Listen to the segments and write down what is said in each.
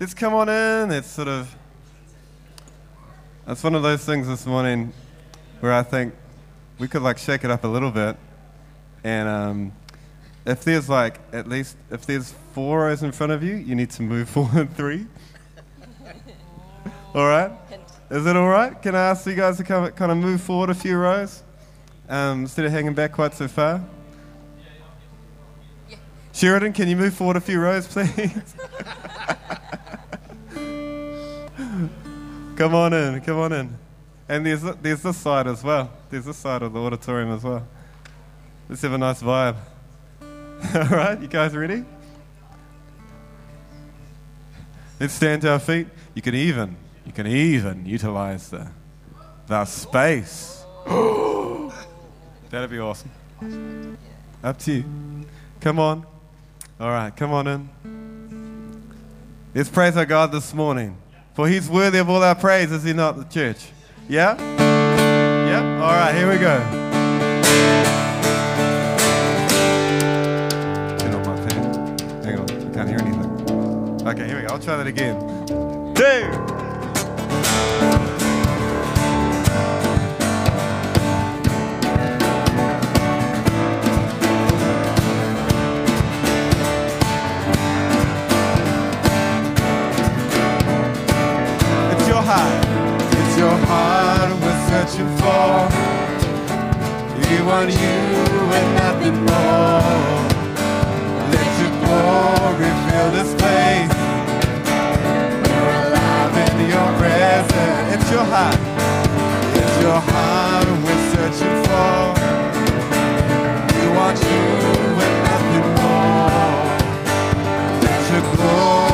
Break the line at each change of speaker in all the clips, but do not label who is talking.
let's come on in. It's sort of, it's one of those things this morning where I think we could like shake it up a little bit. And um, if there's like at least, if there's four rows in front of you, you need to move forward three. all right? Is it all right? Can I ask you guys to come, kind of move forward a few rows um, instead of hanging back quite so far? Sheridan, can you move forward a few rows, please? come on in, come on in. And there's, there's this side as well. There's this side of the auditorium as well. Let's have a nice vibe. All right, you guys ready? Let's stand to our feet. You can even, you can even utilize the, the space. That'd be awesome. Up to you. Come on. All right, come on in. Let's praise our God this morning. For he's worthy of all our praise, is he not, the church? Yeah? Yeah? All right, here we go. On my. Hang on, I can't hear anything. Okay, here we go. I'll try that again. Two. Heart we're searching for. We want you and nothing more. Let your glory fill this place. We're alive in your presence. It's your heart. It's your heart we're searching for. We want you and nothing more. Let your glory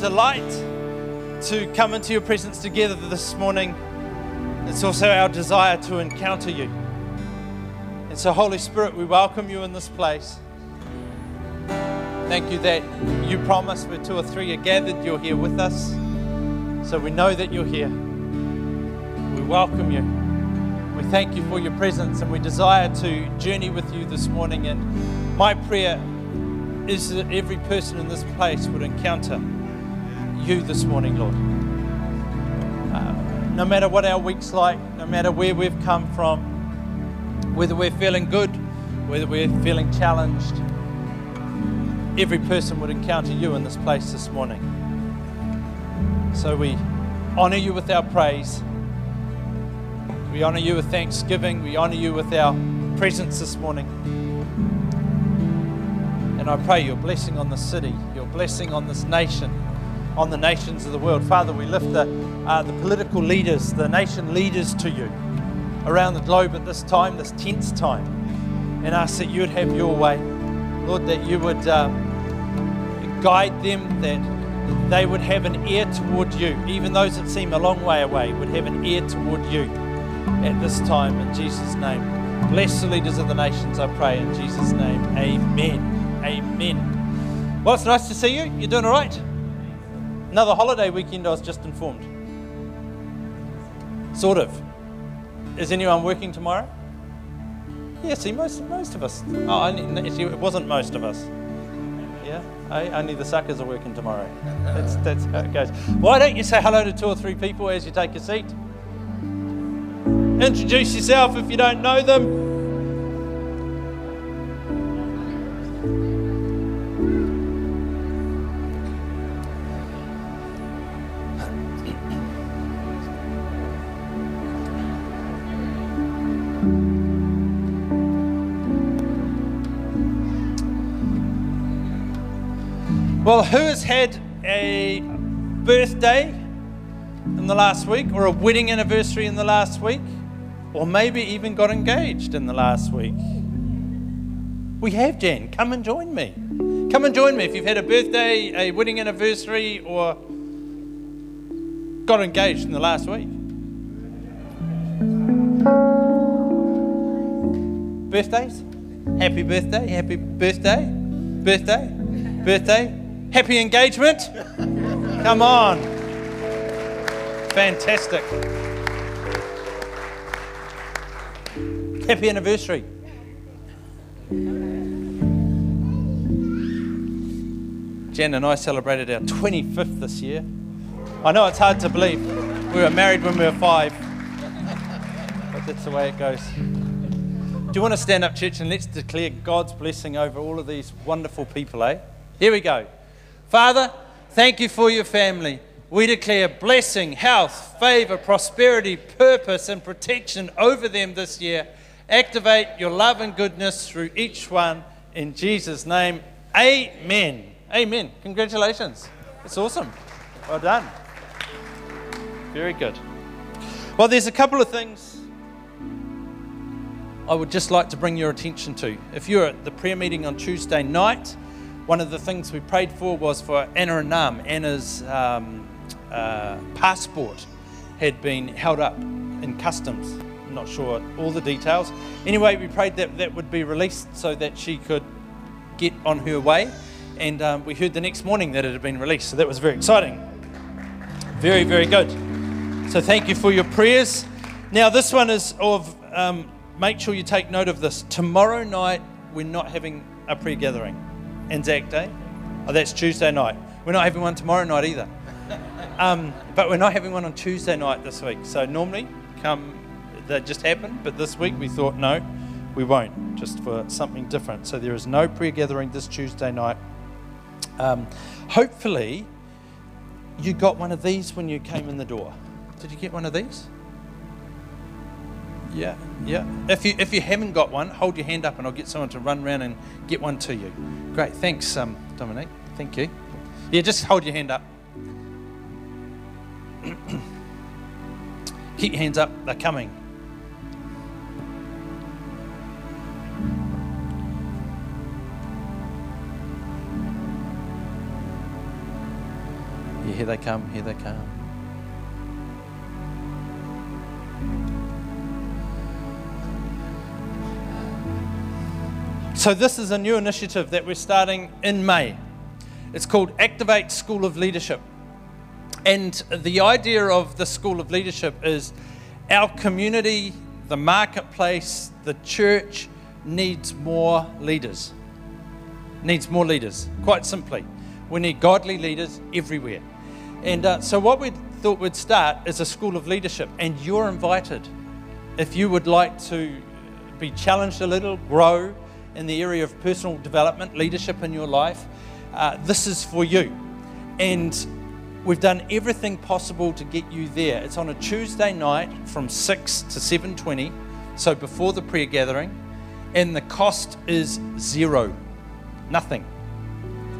delight to come into your presence together this morning. It's also our desire to encounter you. And so, Holy Spirit, we welcome you in this place. Thank you that you promise where two or three are gathered, you're here with us. So we know that you're here. We welcome you. We thank you for your presence and we desire to journey with you this morning. And my prayer is that every person in this place would encounter you this morning, Lord. Uh, no matter what our week's like, no matter where we've come from, whether we're feeling good, whether we're feeling challenged, every person would encounter you in this place this morning. So we honor you with our praise. We honor you with thanksgiving. We honor you with our presence this morning. And I pray your blessing on the city, your blessing on this nation, on the nations of the world. Father, we lift the, uh, the political leaders, the nation leaders to you around the globe at this time, this tense time, and ask that you would have your way. Lord, that you would. Um, guide them, that they would have an ear toward you. Even those that seem a long way away would have an ear toward you at this time in Jesus' name. Bless the leaders of the nations, I pray, in Jesus' name. Amen. Amen. Well, it's nice to see you. You're doing all right? Another holiday weekend, I was just informed. Sort of. Is anyone working tomorrow? Yeah, see, most, most of us. Oh, it wasn't most of us. Yeah? Hey, only the suckers are working tomorrow. That's, that's how it goes. Why don't you say hello to two or three people as you take a seat? Introduce yourself if you don't know them. Well, who has had a birthday in the last week, or a wedding anniversary in the last week, or maybe even got engaged in the last week? We have, Jan. Come and join me. Come and join me if you've had a birthday, a wedding anniversary, or got engaged in the last week. Birthdays? Happy birthday, happy birthday, birthday, birthday. Happy engagement? Come on. Fantastic. Happy anniversary. Jen and I celebrated our 25th this year. I know it's hard to believe. We were married when we were five, but that's the way it goes. Do you want to stand up, church, and let's declare God's blessing over all of these wonderful people, eh? Here we go. Father, thank you for your family. We declare blessing, health, favor, prosperity, purpose, and protection over them this year. Activate your love and goodness through each one. In Jesus' name, amen. Amen. Congratulations. It's awesome. Well done. Very good. Well, there's a couple of things I would just like to bring your attention to. If you're at the prayer meeting on Tuesday night, one of the things we prayed for was for Anna and Nam. Anna's um, uh, passport had been held up in customs. I'm not sure all the details. Anyway, we prayed that that would be released so that she could get on her way. And um, we heard the next morning that it had been released. So that was very exciting. Very, very good. So thank you for your prayers. Now, this one is of, um, make sure you take note of this. Tomorrow night, we're not having a prayer gathering. Anzac Day. Oh, that's Tuesday night. We're not having one tomorrow night either. Um, but we're not having one on Tuesday night this week. So normally, come, that just happened. But this week we thought, no, we won't, just for something different. So there is no prayer gathering this Tuesday night. Um, hopefully, you got one of these when you came in the door. Did you get one of these? Yeah, yeah. If you if you haven't got one, hold your hand up and I'll get someone to run around and get one to you. Great, thanks, um, Dominique. Thank you. Yeah, just hold your hand up. Keep your hands up. They're coming. Yeah, here they come. Here they come. So, this is a new initiative that we're starting in May. It's called Activate School of Leadership. And the idea of the School of Leadership is our community, the marketplace, the church needs more leaders. Needs more leaders, quite simply. We need godly leaders everywhere. And uh, so, what we thought we'd start is a school of leadership, and you're invited. If you would like to be challenged a little, grow in the area of personal development, leadership in your life, uh, this is for you. And we've done everything possible to get you there. It's on a Tuesday night from 6 to 7:20, so before the prayer gathering, and the cost is zero. Nothing.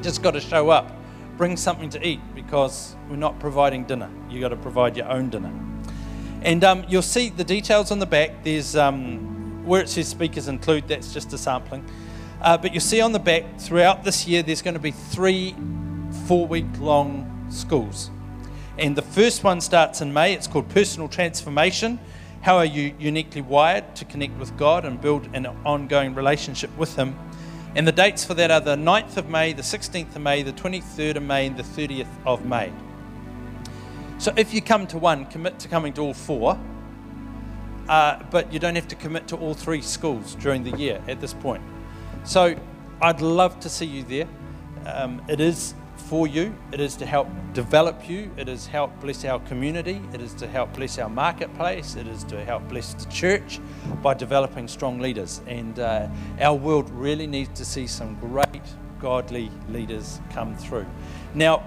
Just got to show up. Bring something to eat because we're not providing dinner. You got to provide your own dinner. And um, you'll see the details on the back. There's um, where it says speakers include, that's just a sampling. Uh, but you'll see on the back throughout this year, there's going to be three four week long schools. And the first one starts in May. It's called Personal Transformation. How are you uniquely wired to connect with God and build an ongoing relationship with Him? And the dates for that are the 9th of May, the 16th of May, the 23rd of May, and the 30th of May. So if you come to one, commit to coming to all four. Uh, but you don't have to commit to all three schools during the year at this point. So I'd love to see you there. Um, it is for you. It is to help develop you. It is to help bless our community. It is to help bless our marketplace. It is to help bless the church by developing strong leaders. And uh, our world really needs to see some great godly leaders come through. Now,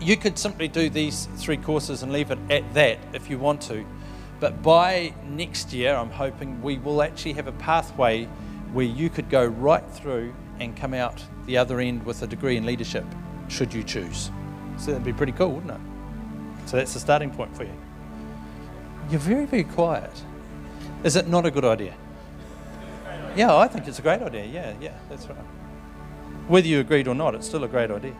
you could simply do these three courses and leave it at that if you want to. But by next year, I'm hoping we will actually have a pathway where you could go right through and come out the other end with a degree in leadership should you choose. So that'd be pretty cool, wouldn't it? So that's the starting point for you. You're very, very quiet. Is it not a good idea? Yeah, I think it's a great idea. Yeah, yeah, that's right. Whether you agreed or not, it's still a great idea.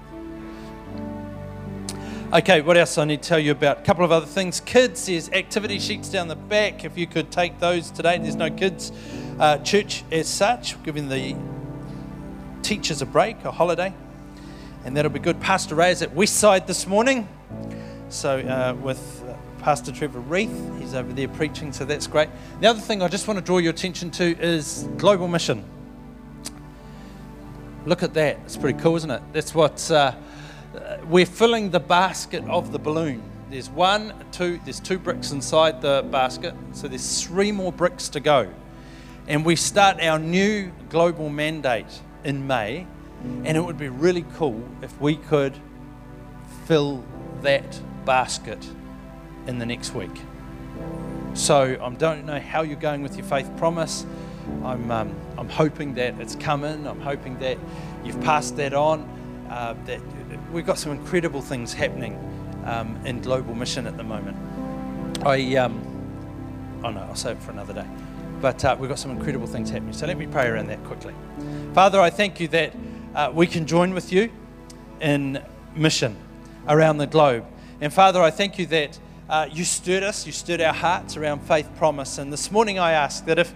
Okay, what else I need to tell you about? A couple of other things. Kids, there's activity sheets down the back. If you could take those today, there's no kids uh, church as such, giving the teachers a break, a holiday and that'll be good. Pastor Ray is at Westside this morning, so uh, with uh, Pastor Trevor Reith, he's over there preaching, so that's great. The other thing I just want to draw your attention to is global mission. Look at that; it's pretty cool, isn't it? That's what uh, we're filling the basket of the balloon. There's one, two, there's two bricks inside the basket, so there's three more bricks to go. And we start our new global mandate in May and it would be really cool if we could fill that basket in the next week. So I don't know how you're going with your faith promise. I'm, um, I'm hoping that it's coming. I'm hoping that you've passed that on. Uh, that we've got some incredible things happening um, in global mission at the moment. I, um, oh no, I'll save it for another day. But uh, we've got some incredible things happening. So let me pray around that quickly. Father, I thank you that uh, we can join with you in mission around the globe. And Father, I thank you that uh, you stirred us, you stirred our hearts around faith promise. And this morning I ask that if,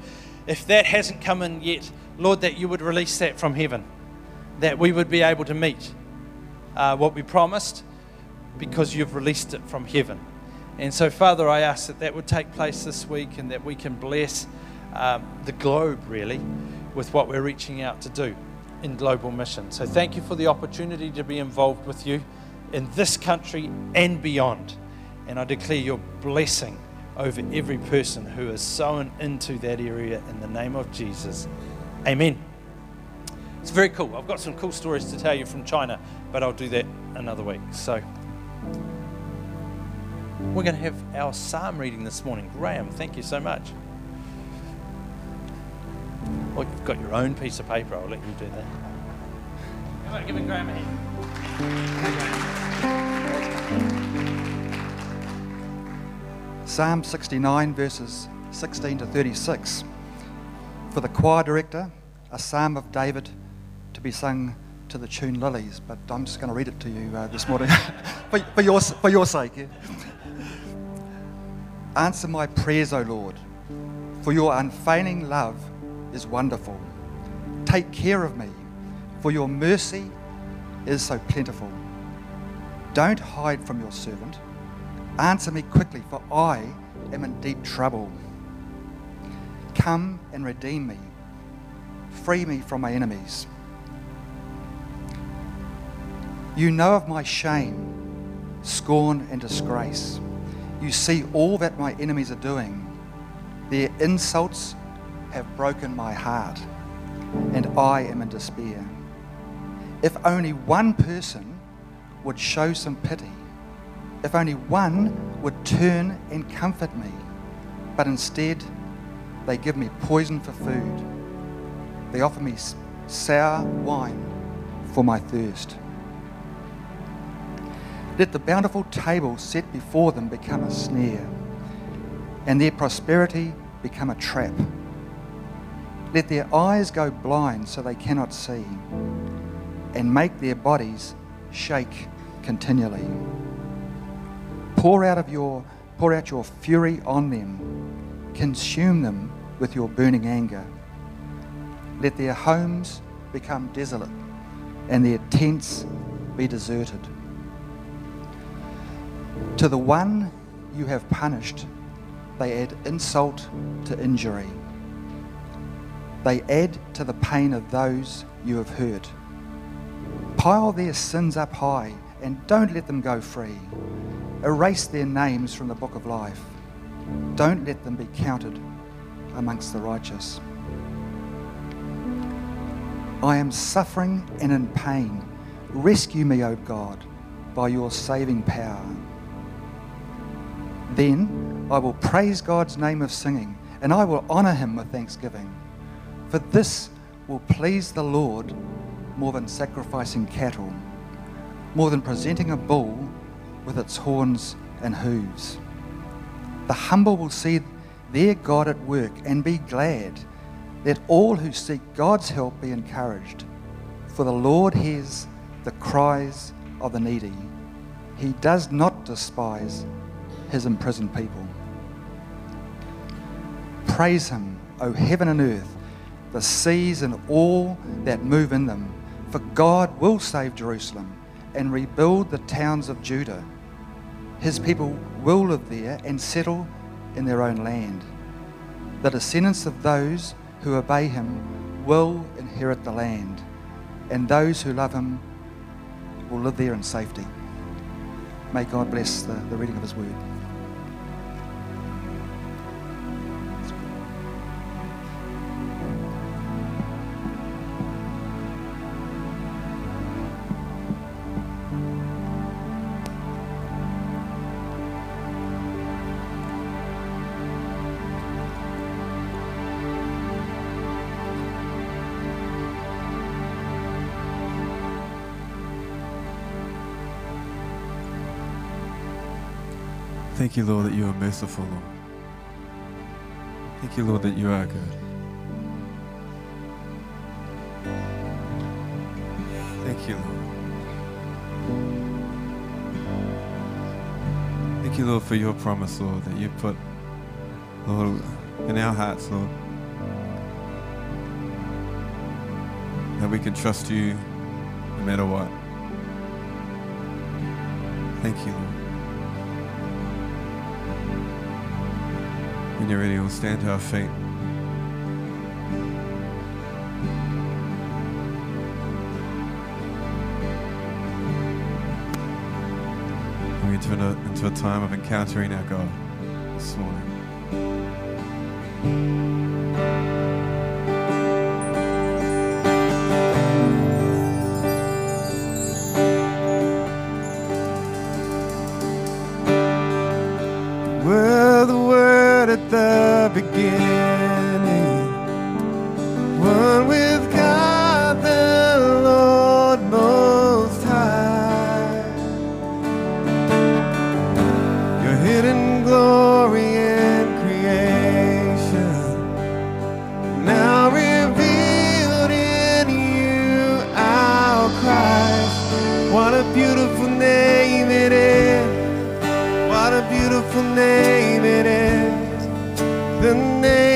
if that hasn't come in yet, Lord, that you would release that from heaven, that we would be able to meet uh, what we promised because you've released it from heaven. And so, Father, I ask that that would take place this week and that we can bless um, the globe really with what we're reaching out to do in global mission. So thank you for the opportunity to be involved with you in this country and beyond. And I declare your blessing over every person who is sown into that area in the name of Jesus. Amen. It's very cool. I've got some cool stories to tell you from China, but I'll do that another week. So we're going to have our psalm reading this morning. Graham, thank you so much. Well, you've got your own piece of paper. I'll let you do that. Come on, give it Graham a hand. Okay.
Psalm 69, verses 16 to 36. For the choir director, a psalm of David to be sung to the tune Lilies, but I'm just going to read it to you uh, this morning for, for, your, for your sake. Yeah? Answer my prayers, O Lord, for your unfailing love is wonderful. Take care of me, for your mercy is so plentiful. Don't hide from your servant. Answer me quickly, for I am in deep trouble. Come and redeem me. Free me from my enemies. You know of my shame, scorn, and disgrace. You see all that my enemies are doing. Their insults have broken my heart, and I am in despair. If only one person would show some pity, if only one would turn and comfort me, but instead they give me poison for food. They offer me sour wine for my thirst. Let the bountiful table set before them become a snare, and their prosperity become a trap. Let their eyes go blind so they cannot see, and make their bodies shake continually. Pour out of your pour out your fury on them, consume them with your burning anger. Let their homes become desolate, and their tents be deserted. To the one you have punished, they add insult to injury. They add to the pain of those you have hurt. Pile their sins up high and don't let them go free. Erase their names from the book of life. Don't let them be counted amongst the righteous. I am suffering and in pain. Rescue me, O God, by your saving power. Then I will praise God's name of singing, and I will honor him with thanksgiving. For this will please the Lord more than sacrificing cattle, more than presenting a bull with its horns and hooves. The humble will see their God at work and be glad. Let all who seek God's help be encouraged. For the Lord hears the cries of the needy. He does not despise his imprisoned people. Praise him, O heaven and earth, the seas and all that move in them. For God will save Jerusalem and rebuild the towns of Judah. His people will live there and settle in their own land. The descendants of those who obey him will inherit the land, and those who love him will live there in safety. May God bless the, the reading of his word.
You, Lord, that you are merciful, Lord. Thank you, Lord, that you are good. Thank you, Lord. Thank you, Lord, for your promise, Lord, that you put, Lord, in our hearts, Lord. That we can trust you no matter what. Thank you, Lord. When you're ready, we'll stand to our feet. We enter into, a time of encountering our God this morning. Beautiful name it is. The name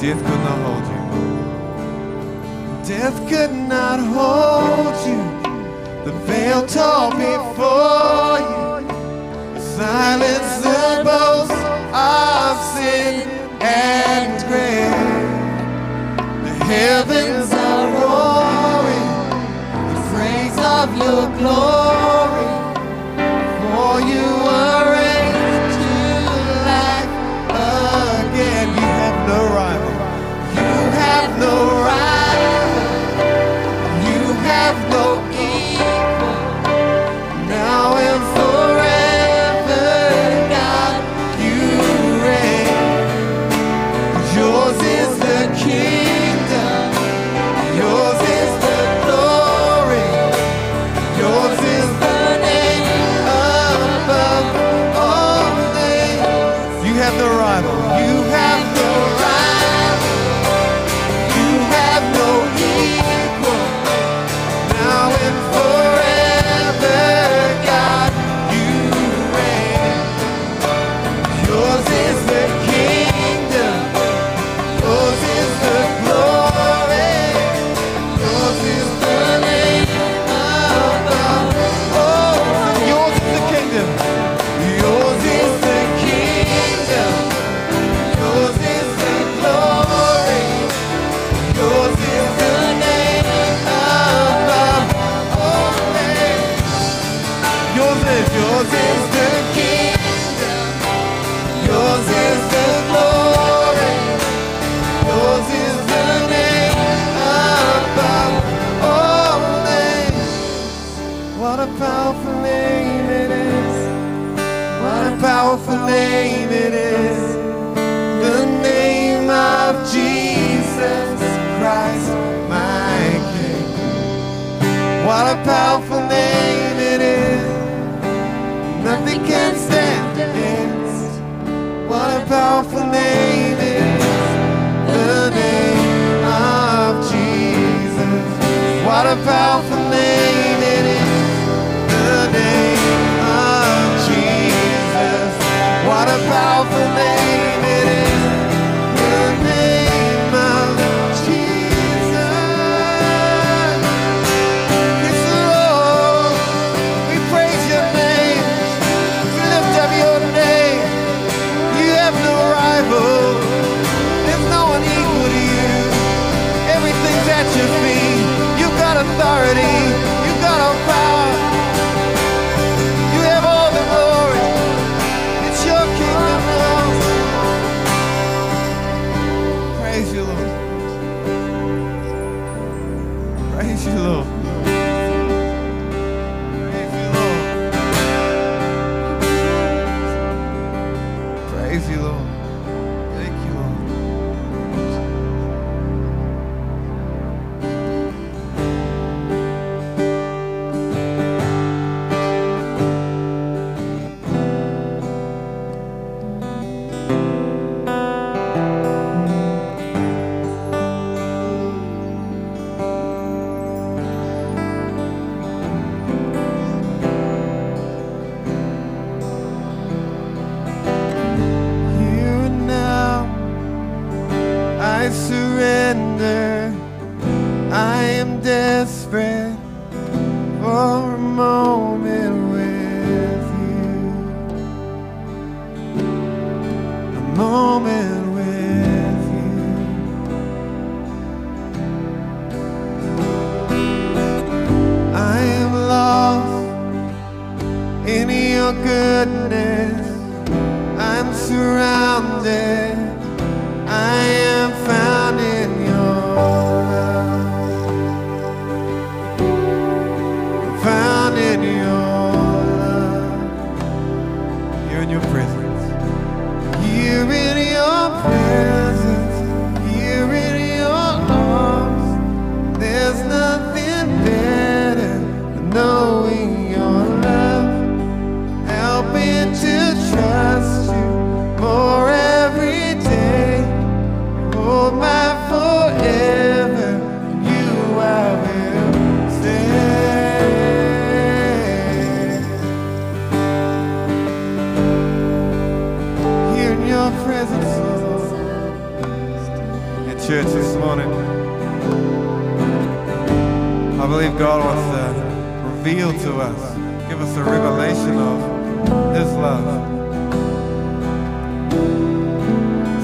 Death could not hold you. Death could not hold you. The veil tore before you. Silence the boast of sin and grave. The heavens are roaring. The praise of your glory. for me. In presence church this morning. I believe God wants to reveal to us, give us a revelation of His love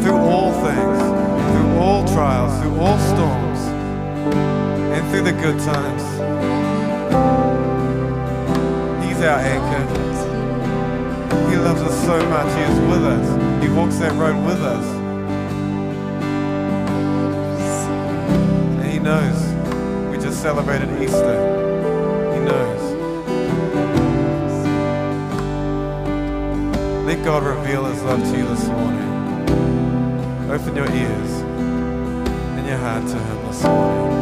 through all things, through all trials, through all storms, and through the good times. He's our anchor. He loves us so much. He is with us. He walks that road with us. And He knows. We just celebrated Easter. He knows. Let God reveal His love to you this morning. Open your ears and your heart to Him this morning.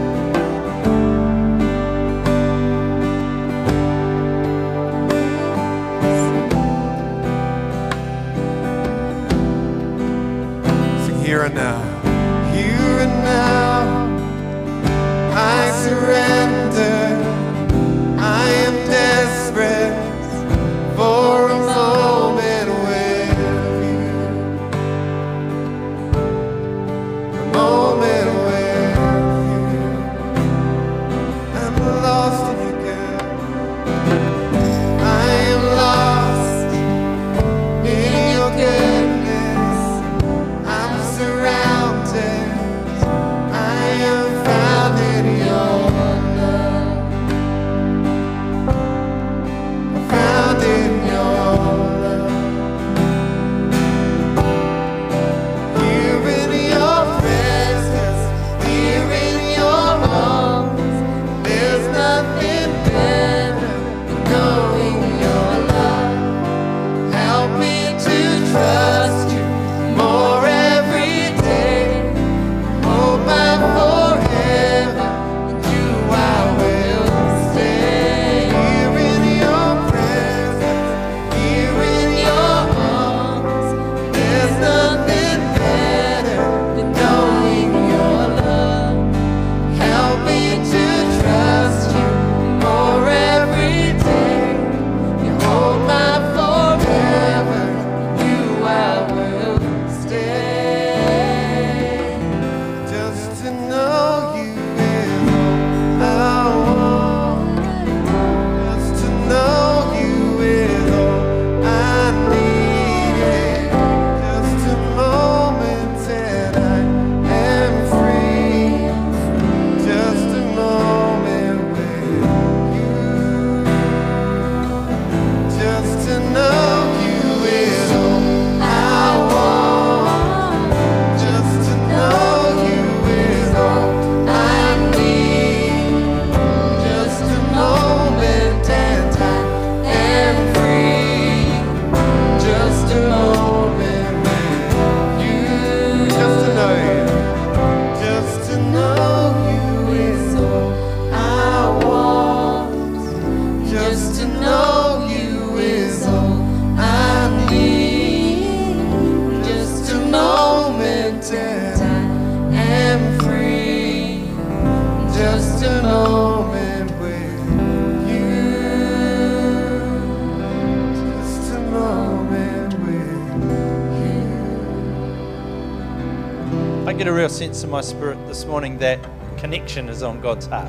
Sense in my spirit this morning that connection is on God's heart.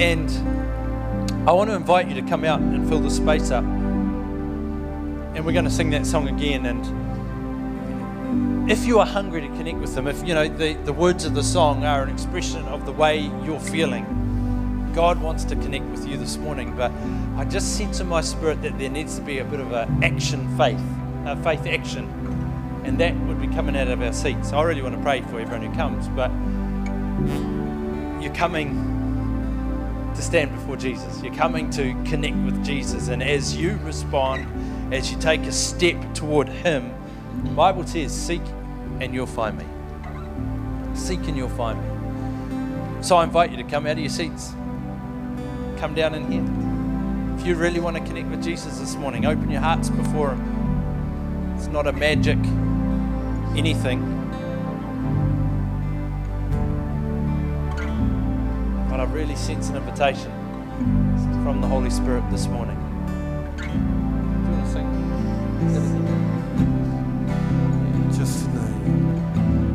And I want to invite you to come out and fill the space up. And we're going to sing that song again. And if you are hungry to connect with Him, if you know the, the words of the song are an expression of the way you're feeling, God wants to connect with you this morning. But I just sense in my spirit that there needs to be a bit of an action faith, a faith action. That would be coming out of our seats. I really want to pray for everyone who comes, but you're coming to stand before Jesus. You're coming to connect with Jesus. And as you respond, as you take a step toward Him, the Bible says, Seek and you'll find me. Seek and you'll find me. So I invite you to come out of your seats. Come down in here. If you really want to connect with Jesus this morning, open your hearts before Him. It's not a magic anything. But I really sense an invitation from the Holy Spirit this morning. Do you want to sing?
Just to know.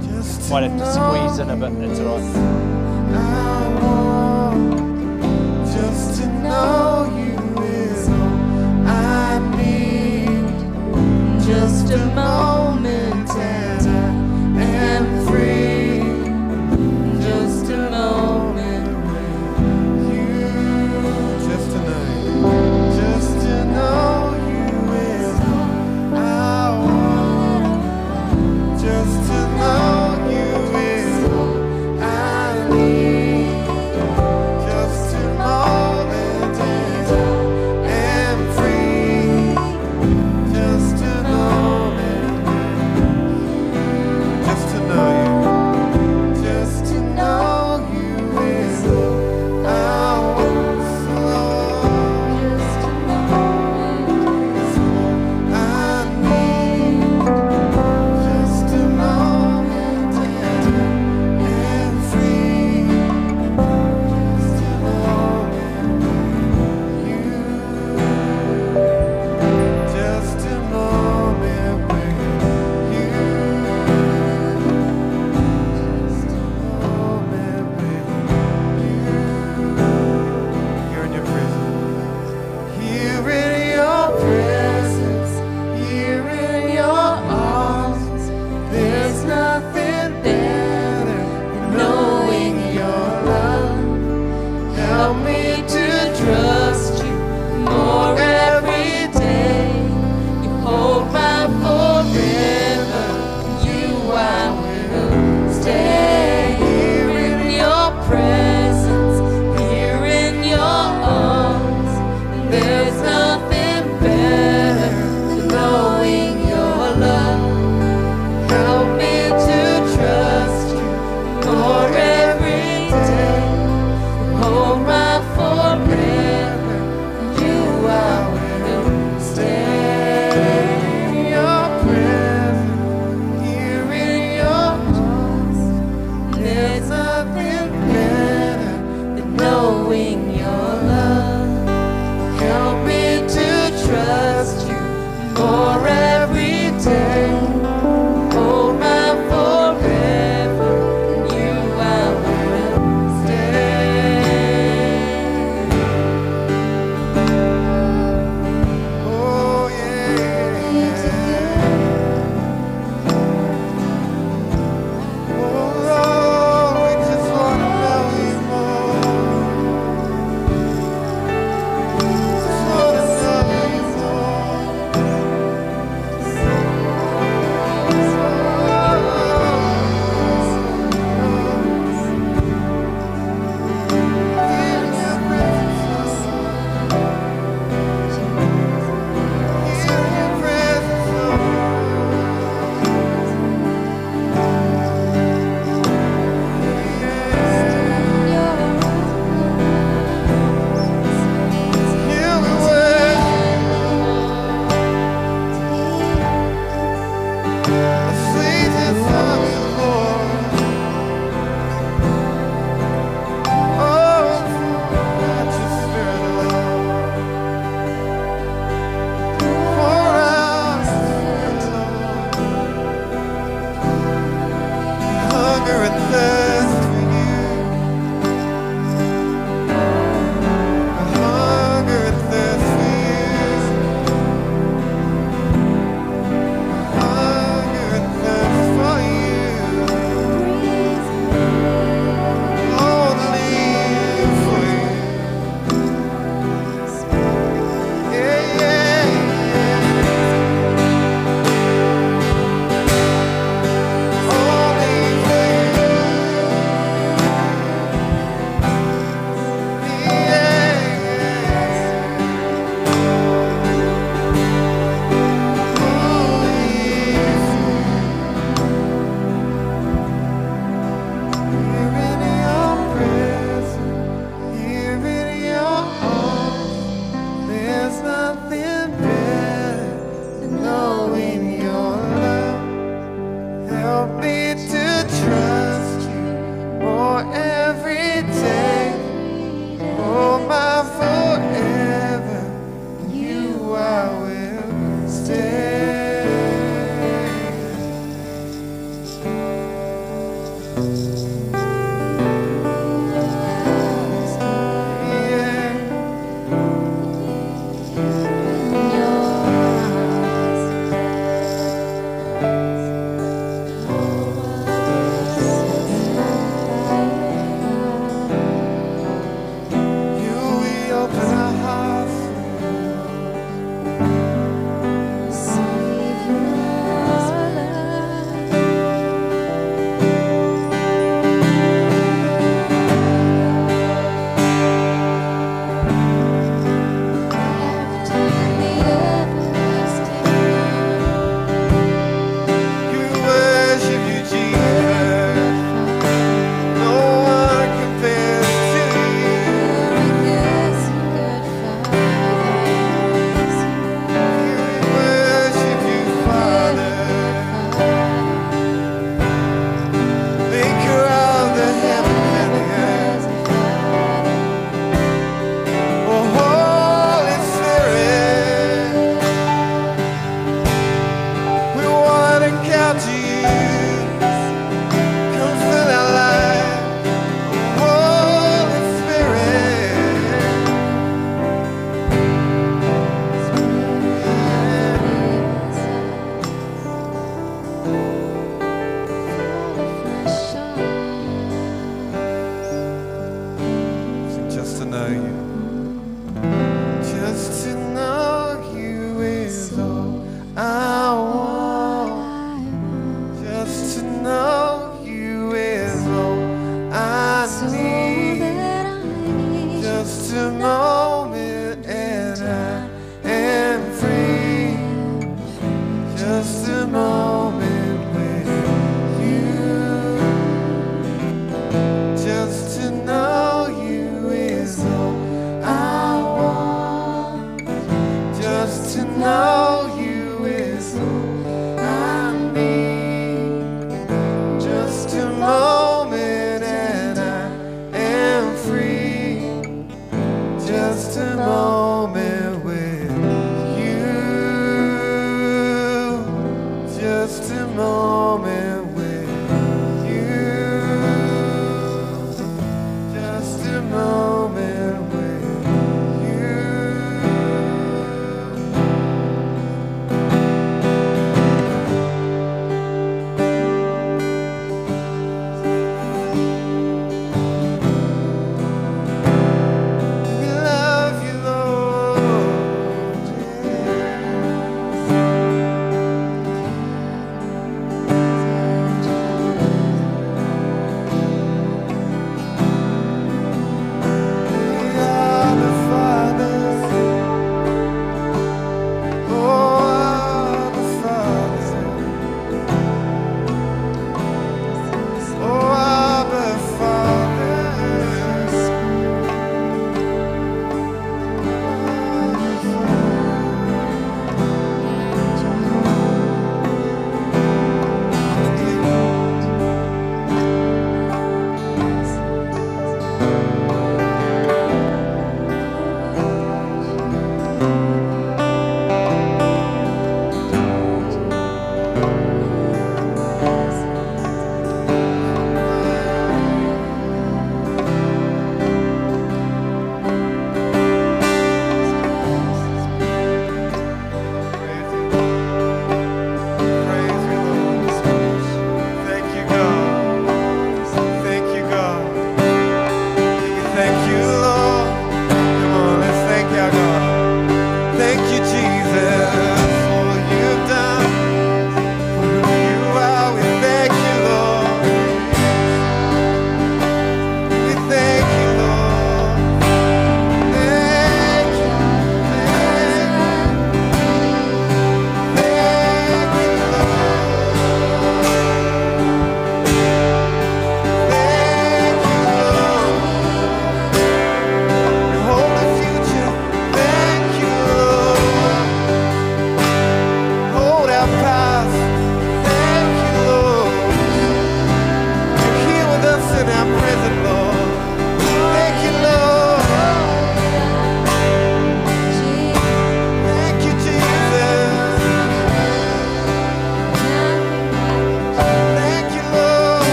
Just
Might have to squeeze in a bit, that's all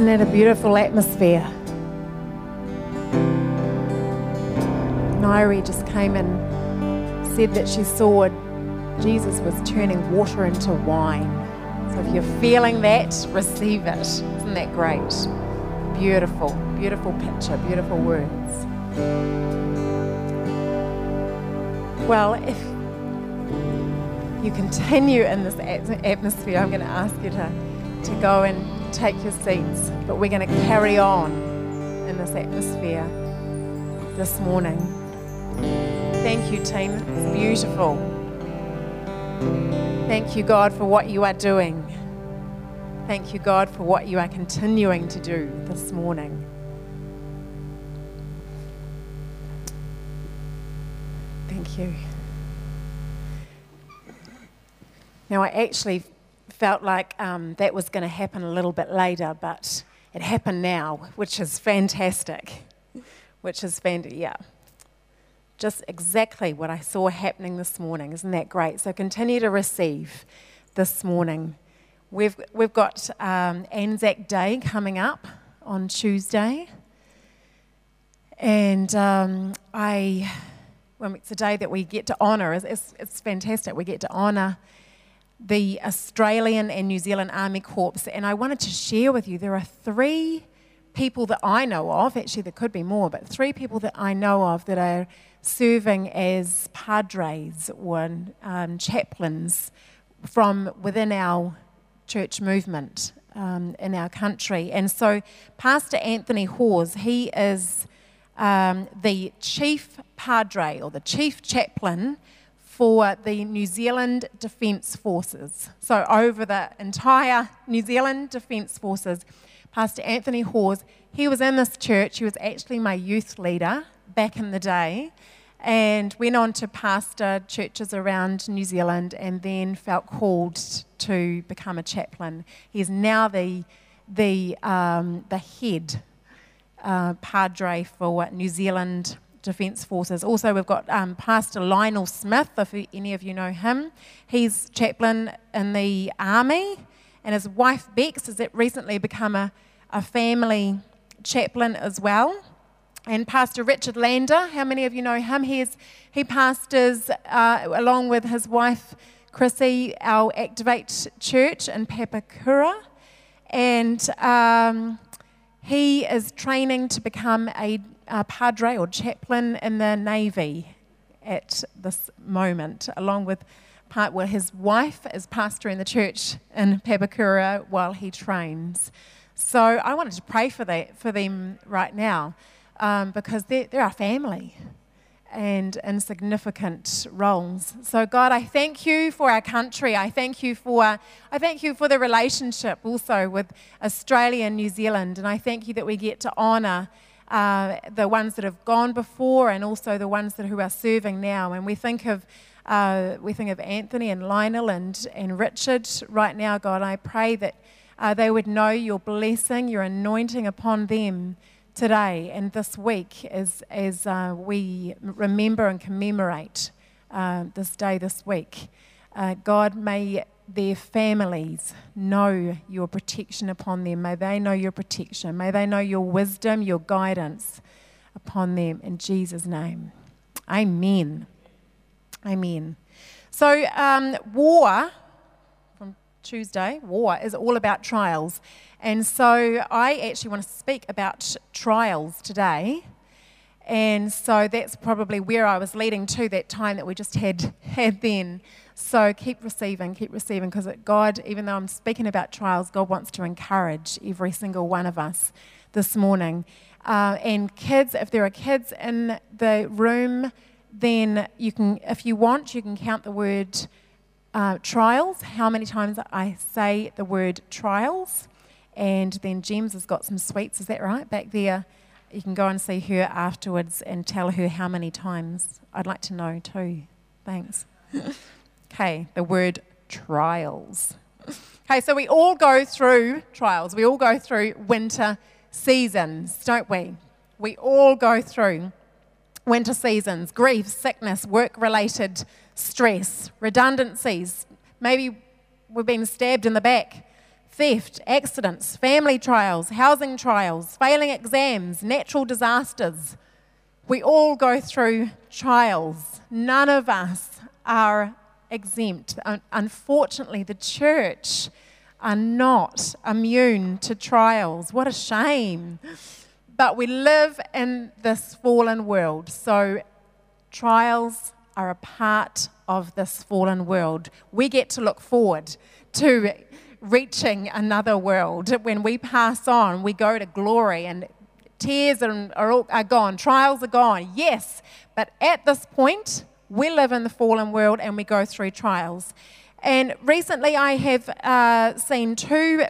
Isn't that a beautiful atmosphere? Nairi just came and said that she saw Jesus was turning water into wine. So if you're feeling that, receive it. Isn't that great? Beautiful, beautiful picture, beautiful words. Well, if you continue in this atmosphere, I'm going to ask you to, to go and take your seats, but we're going to carry on in this atmosphere this morning. Thank you, team. It's beautiful. Thank you, God, for what you are doing. Thank you, God, for what you are continuing to do this morning. Thank you. Now, I actually felt like um, that was going to happen a little bit later, but it happened now, which is fantastic. Which is fantastic, yeah. Just exactly what I saw happening this morning. Isn't that great? So continue to receive this morning. We've, we've got um, Anzac Day coming up on Tuesday. And um, I, well, it's a day that we get to honour. It's, it's, it's fantastic. We get to honour the Australian and New Zealand Army Corps. And I wanted to share with you there are three people that I know of, actually, there could be more, but three people that I know of that are serving as padres or um, chaplains from within our church movement um, in our country. And so, Pastor Anthony Hawes, he is um, the chief padre or the chief chaplain for the New Zealand Defence Forces. So, over the entire New Zealand Defence Forces, Pastor Anthony Hawes, he was in this church. He was actually my youth leader back in the day and went on to pastor churches around New Zealand and then felt called to become a chaplain. He is now the, the, um, the head uh, padre for New Zealand Defence Forces. Also, we've got um, Pastor Lionel Smith, if any of you know him. He's chaplain in the army, and his wife Bex has recently become a, a family chaplain as well. And Pastor Richard Lander, how many of you know him? He's, he pastors, uh, along with his wife Chrissy, our Activate Church in Papakura. And um, he is training to become a uh, padre or chaplain in the Navy at this moment, along with part where his wife is pastoring the church in Papakura while he trains. So I wanted to pray for that for them right now um, because they're, they're our family and in significant roles. So God, I thank you for our country. I thank you for I thank you for the relationship also with Australia and New Zealand, and I thank you that we get to honour uh, the ones that have gone before and also the ones that who are serving now. And we think of uh, we think of Anthony and Lionel and, and Richard right now, God. I pray that uh, they would know your blessing, your anointing upon them today and this week as, as uh, we remember and commemorate uh, this day this week. Uh, God, may their families know your protection upon them. May they know your protection. May they know your wisdom, your guidance upon them in Jesus' name. Amen. Amen. So, um, war from Tuesday, war is all about trials. And so, I actually want to speak about trials today. And so that's probably where I was leading to that time that we just had had then. So keep receiving, keep receiving, because God, even though I'm speaking about trials, God wants to encourage every single one of us this morning. Uh, and kids, if there are kids in the room, then you can, if you want, you can count the word uh, trials, how many times I say the word trials. And then James has got some sweets, is that right? Back there. You can go and see her afterwards and tell her how many times. I'd like to know too. Thanks. Okay, the word trials. Okay, so we all go through trials. We all go through winter seasons, don't we? We all go through winter seasons grief, sickness, work related stress, redundancies. Maybe we've been stabbed in the back theft, accidents, family trials, housing trials, failing exams, natural disasters. We all go through trials. None of us are exempt. Unfortunately, the church are not immune to trials. What a shame. But we live in this fallen world, so trials are a part of this fallen world. We get to look forward to reaching another world. When we pass on, we go to glory and tears are, are, are gone, trials are gone, yes. But at this point, we live in the fallen world and we go through trials. And recently, I have uh, seen two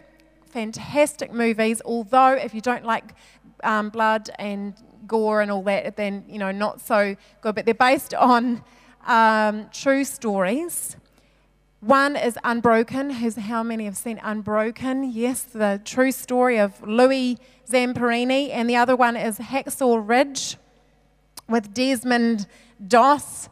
fantastic movies, although if you don't like um, blood and gore and all that, then, you know, not so good. But they're based on um, true stories. One is Unbroken. Who's, how many have seen Unbroken? Yes, the true story of Louis Zamperini. And the other one is Hacksaw Ridge with Desmond Doss.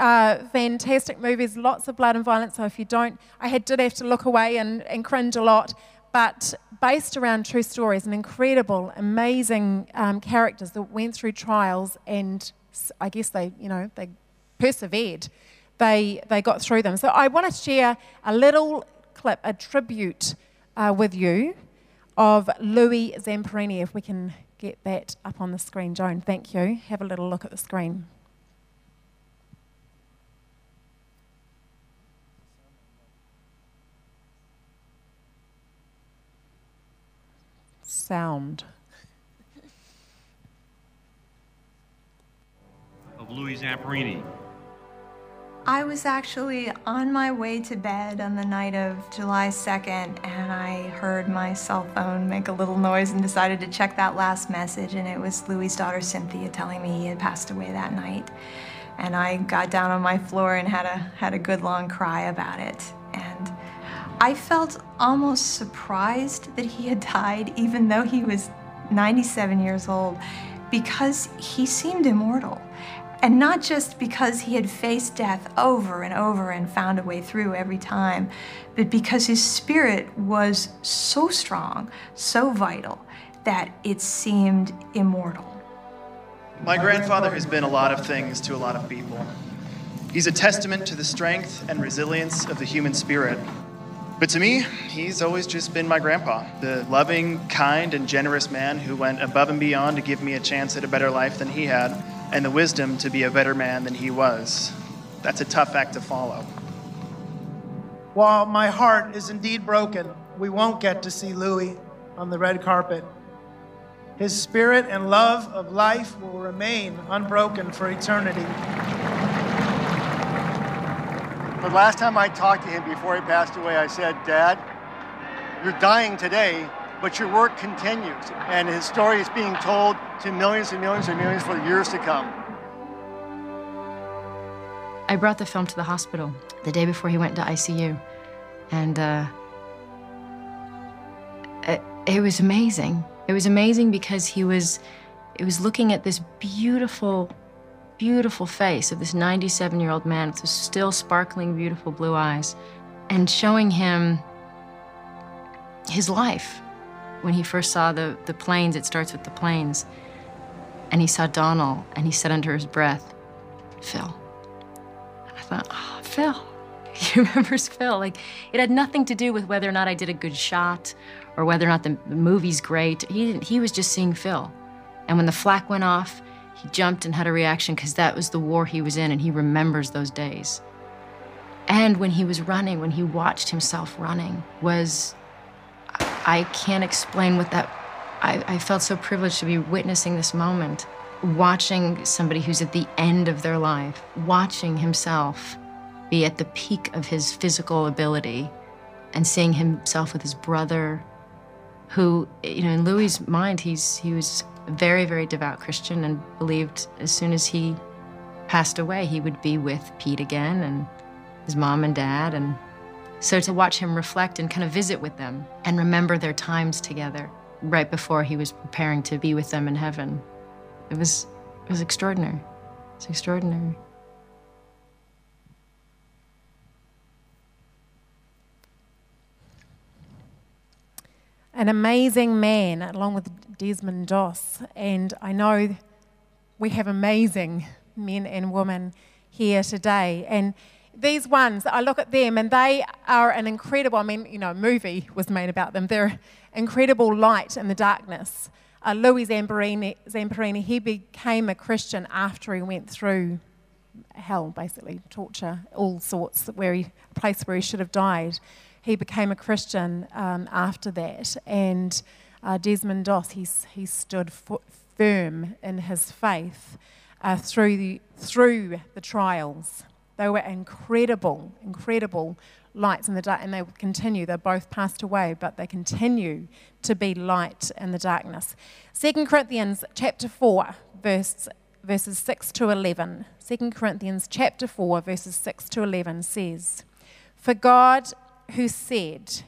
Uh, fantastic movies, lots of blood and violence. So if you don't, I had, did have to look away and, and cringe a lot. But based around true stories and incredible, amazing um, characters that went through trials and I guess they, you know, they persevered they, they got through them. So I want to share a little clip, a tribute uh, with you of Louis Zamperini, if we can get that up on the screen. Joan, thank you. Have a little look at the screen. Sound.
Of Louis Zamperini.
I was actually on my way to bed on the night of July 2nd and I heard my cell phone make a little noise and decided to check that last message and it was Louis' daughter Cynthia telling me he had passed away that night. And I got down on my floor and had a, had a good long cry about it. And I felt almost surprised that he had died even though he was 97 years old because he seemed immortal. And not just because he had faced death over and over and found a way through every time, but because his spirit was so strong, so vital, that it seemed immortal.
My grandfather has been a lot of things to a lot of people. He's a testament to the strength and resilience of the human spirit. But to me, he's always just been my grandpa, the loving, kind, and generous man who went above and beyond to give me a chance at a better life than he had and the wisdom to be a better man than he was. That's a tough act to follow.
While my heart is indeed broken, we won't get to see Louis on the red carpet. His spirit and love of life will remain unbroken for eternity.
The last time I talked to him before he passed away, I said, Dad, you're dying today, but your work continues, and his story is being told to millions and millions and millions for years to come.
I brought the film to the hospital the day before he went to ICU, and uh, it, it was amazing. It was amazing because he was, it was looking at this beautiful, beautiful face of this 97-year-old man with still sparkling, beautiful blue eyes, and showing him his life when he first saw the, the planes, it starts with the planes, and he saw Domhnall, and he said under his breath, Phil. And I thought, oh, Phil. He remembers Phil. Like, it had nothing to do with whether or not I did a good shot or whether or not the, movie's great. He, he was just seeing Phil. And when the flak went off, he jumped and had a reaction because that was the war he was in, and he remembers those days. And when he was running, when he watched himself running, was I can't explain what that. I, I felt so privileged to be witnessing this moment, watching somebody who's at the end of their life, watching himself be at the peak of his physical ability, and seeing himself with his brother, who, you know, in Louis' mind, he's he was very, very devout Christian and believed as soon as he passed away, he would be with Pete again and his mom and dad and so to watch him reflect and kind of visit with them and remember their times together right before he was preparing to be with them in heaven, it was, it was extraordinary. It's extraordinary.
an amazing man, along with Desmond Doss. And I know we have amazing men and women here today. And these ones, I look at them and they are an incredible, I mean, you know, a movie was made about them. They're incredible light in the darkness. Uh, Louis Zamperini, Zamperini, he became a Christian after he went through hell, basically, torture, all sorts, where he, a place where he should have died. He became a Christian um, after that. And uh, Desmond Doss, he, he stood firm in his faith uh, through, the, through the trials. They were incredible, incredible lights in the dark, and they continue. They're both passed away, but they continue to be light in the darkness. 2 Corinthians chapter 4, verse, verses 6 to 11. 2 Corinthians chapter 4, verses 6 to 11 says, For God who said,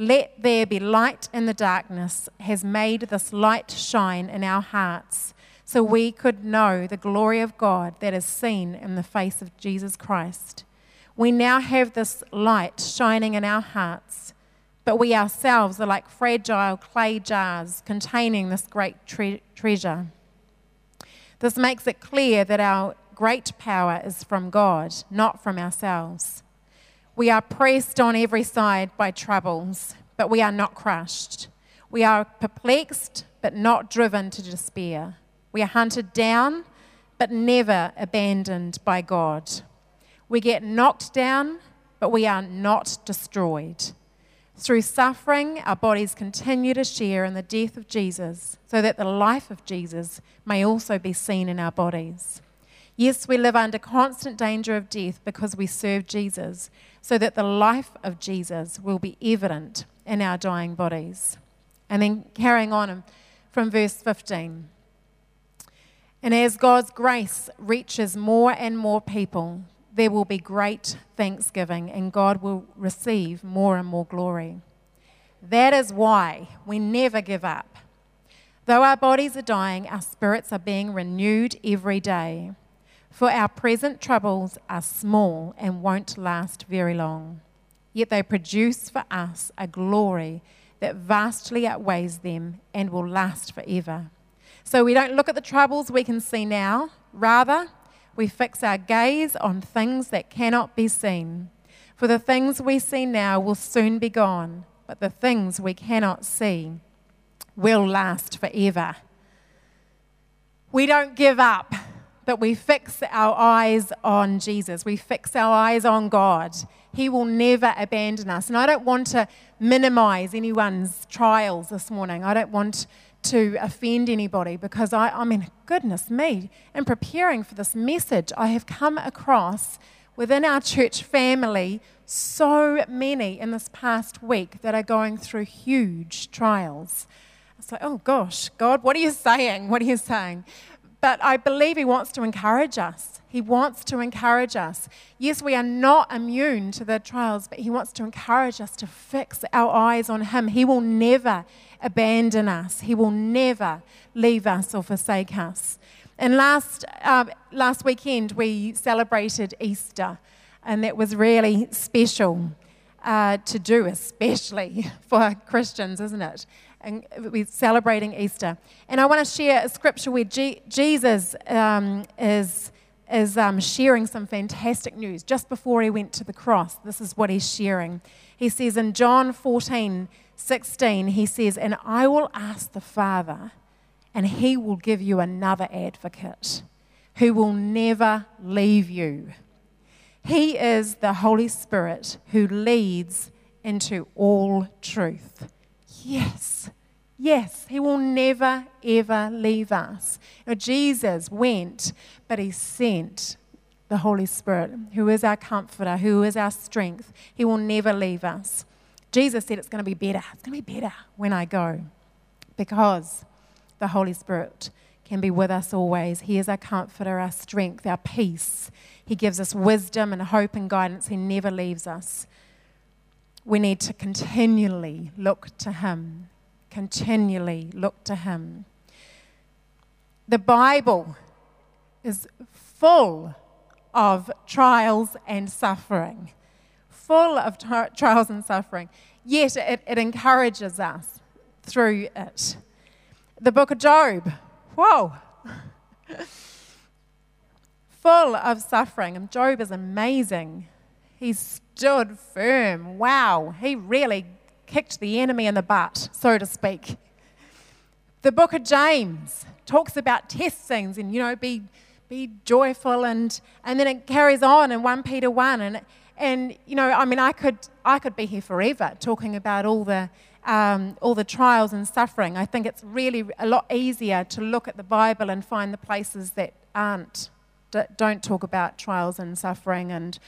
Let there be light in the darkness, has made this light shine in our hearts so we could know the glory of God that is seen in the face of Jesus Christ. We now have this light shining in our hearts, but we ourselves are like fragile clay jars containing this great tre- treasure. This makes it clear that our great power is from God, not from ourselves. We are pressed on every side by troubles, but we are not crushed. We are perplexed, but not driven to despair. We are hunted down, but never abandoned by God. We get knocked down, but we are not destroyed. Through suffering, our bodies continue to share in the death of Jesus, so that the life of Jesus may also be seen in our bodies. Yes, we live under constant danger of death because we serve Jesus, so that the life of Jesus will be evident in our dying bodies. And then carrying on from verse 15. And as God's grace reaches more and more people, there will be great thanksgiving and God will receive more and more glory. That is why we never give up. Though our bodies are dying, our spirits are being renewed every day. For our present troubles are small and won't last very long. Yet they produce for us a glory that vastly outweighs them and will last forever. So we don't look at the troubles we can see now. Rather, we fix our gaze on things that cannot be seen. For the things we see now will soon be gone, but the things we cannot see will last forever. We don't give up, but we fix our eyes on Jesus. We fix our eyes on God. He will never abandon us. And I don't want to minimize anyone's trials this morning. I don't want to offend anybody because I, I mean, goodness me, in preparing for this message, I have come across within our church family so many in this past week that are going through huge trials. It's like, oh gosh, God, what are you saying? What are you saying? But I believe He wants to encourage us. He wants to encourage us. Yes, we are not immune to the trials, but He wants to encourage us to fix our eyes on Him. He will never abandon us, He will never leave us or forsake us. And last, uh, last weekend, we celebrated Easter, and that was really special uh, to do, especially for Christians, isn't it? And we're celebrating Easter. And I want to share a scripture where G- Jesus um, is, is um, sharing some fantastic news just before he went to the cross. This is what he's sharing. He says in John 14, 16, he says, And I will ask the Father, and he will give you another advocate who will never leave you. He is the Holy Spirit who leads into all truth. Yes, yes, he will never, ever leave us. Jesus went, but he sent the Holy Spirit, who is our comforter, who is our strength. He will never leave us. Jesus said it's going to be better. It's going to be better when I go because the Holy Spirit can be with us always. He is our comforter, our strength, our peace. He gives us wisdom and hope and guidance. He never leaves us. We need to continually look to Him. Continually look to Him. The Bible is full of trials and suffering full of trials and suffering, yet it, it encourages us through it. The book of Job, whoa, full of suffering. And Job is amazing. He stood firm. Wow, he really kicked the enemy in the butt, so to speak. The book of James talks about testings and, you know, be, be joyful. And, and then it carries on in 1 Peter 1. And, and, you know, I mean, I could, I could be here forever talking about all the, um, all the trials and suffering. I think it's really a lot easier to look at the Bible and find the places that aren't, don't talk about trials and suffering and,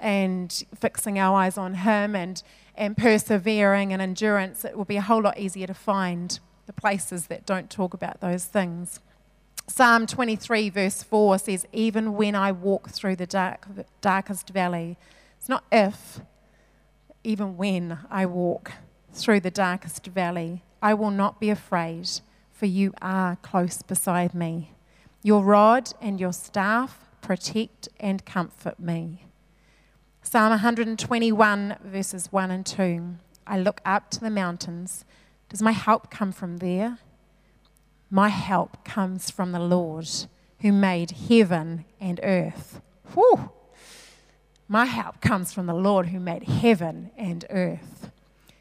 and fixing our eyes on Him and, and persevering and endurance. It will be a whole lot easier to find the places that don't talk about those things. Psalm 23, verse 4 says, Even when I walk through the dark, darkest valley, it's not if, even when I walk through the darkest valley, I will not be afraid, for you are close beside me. Your rod and your staff protect and comfort me. Psalm 121, verses 1 and 2. I look up to the mountains. Does my help come from there? My help comes from the Lord who made heaven and earth. Whew. My help comes from the Lord who made heaven and earth.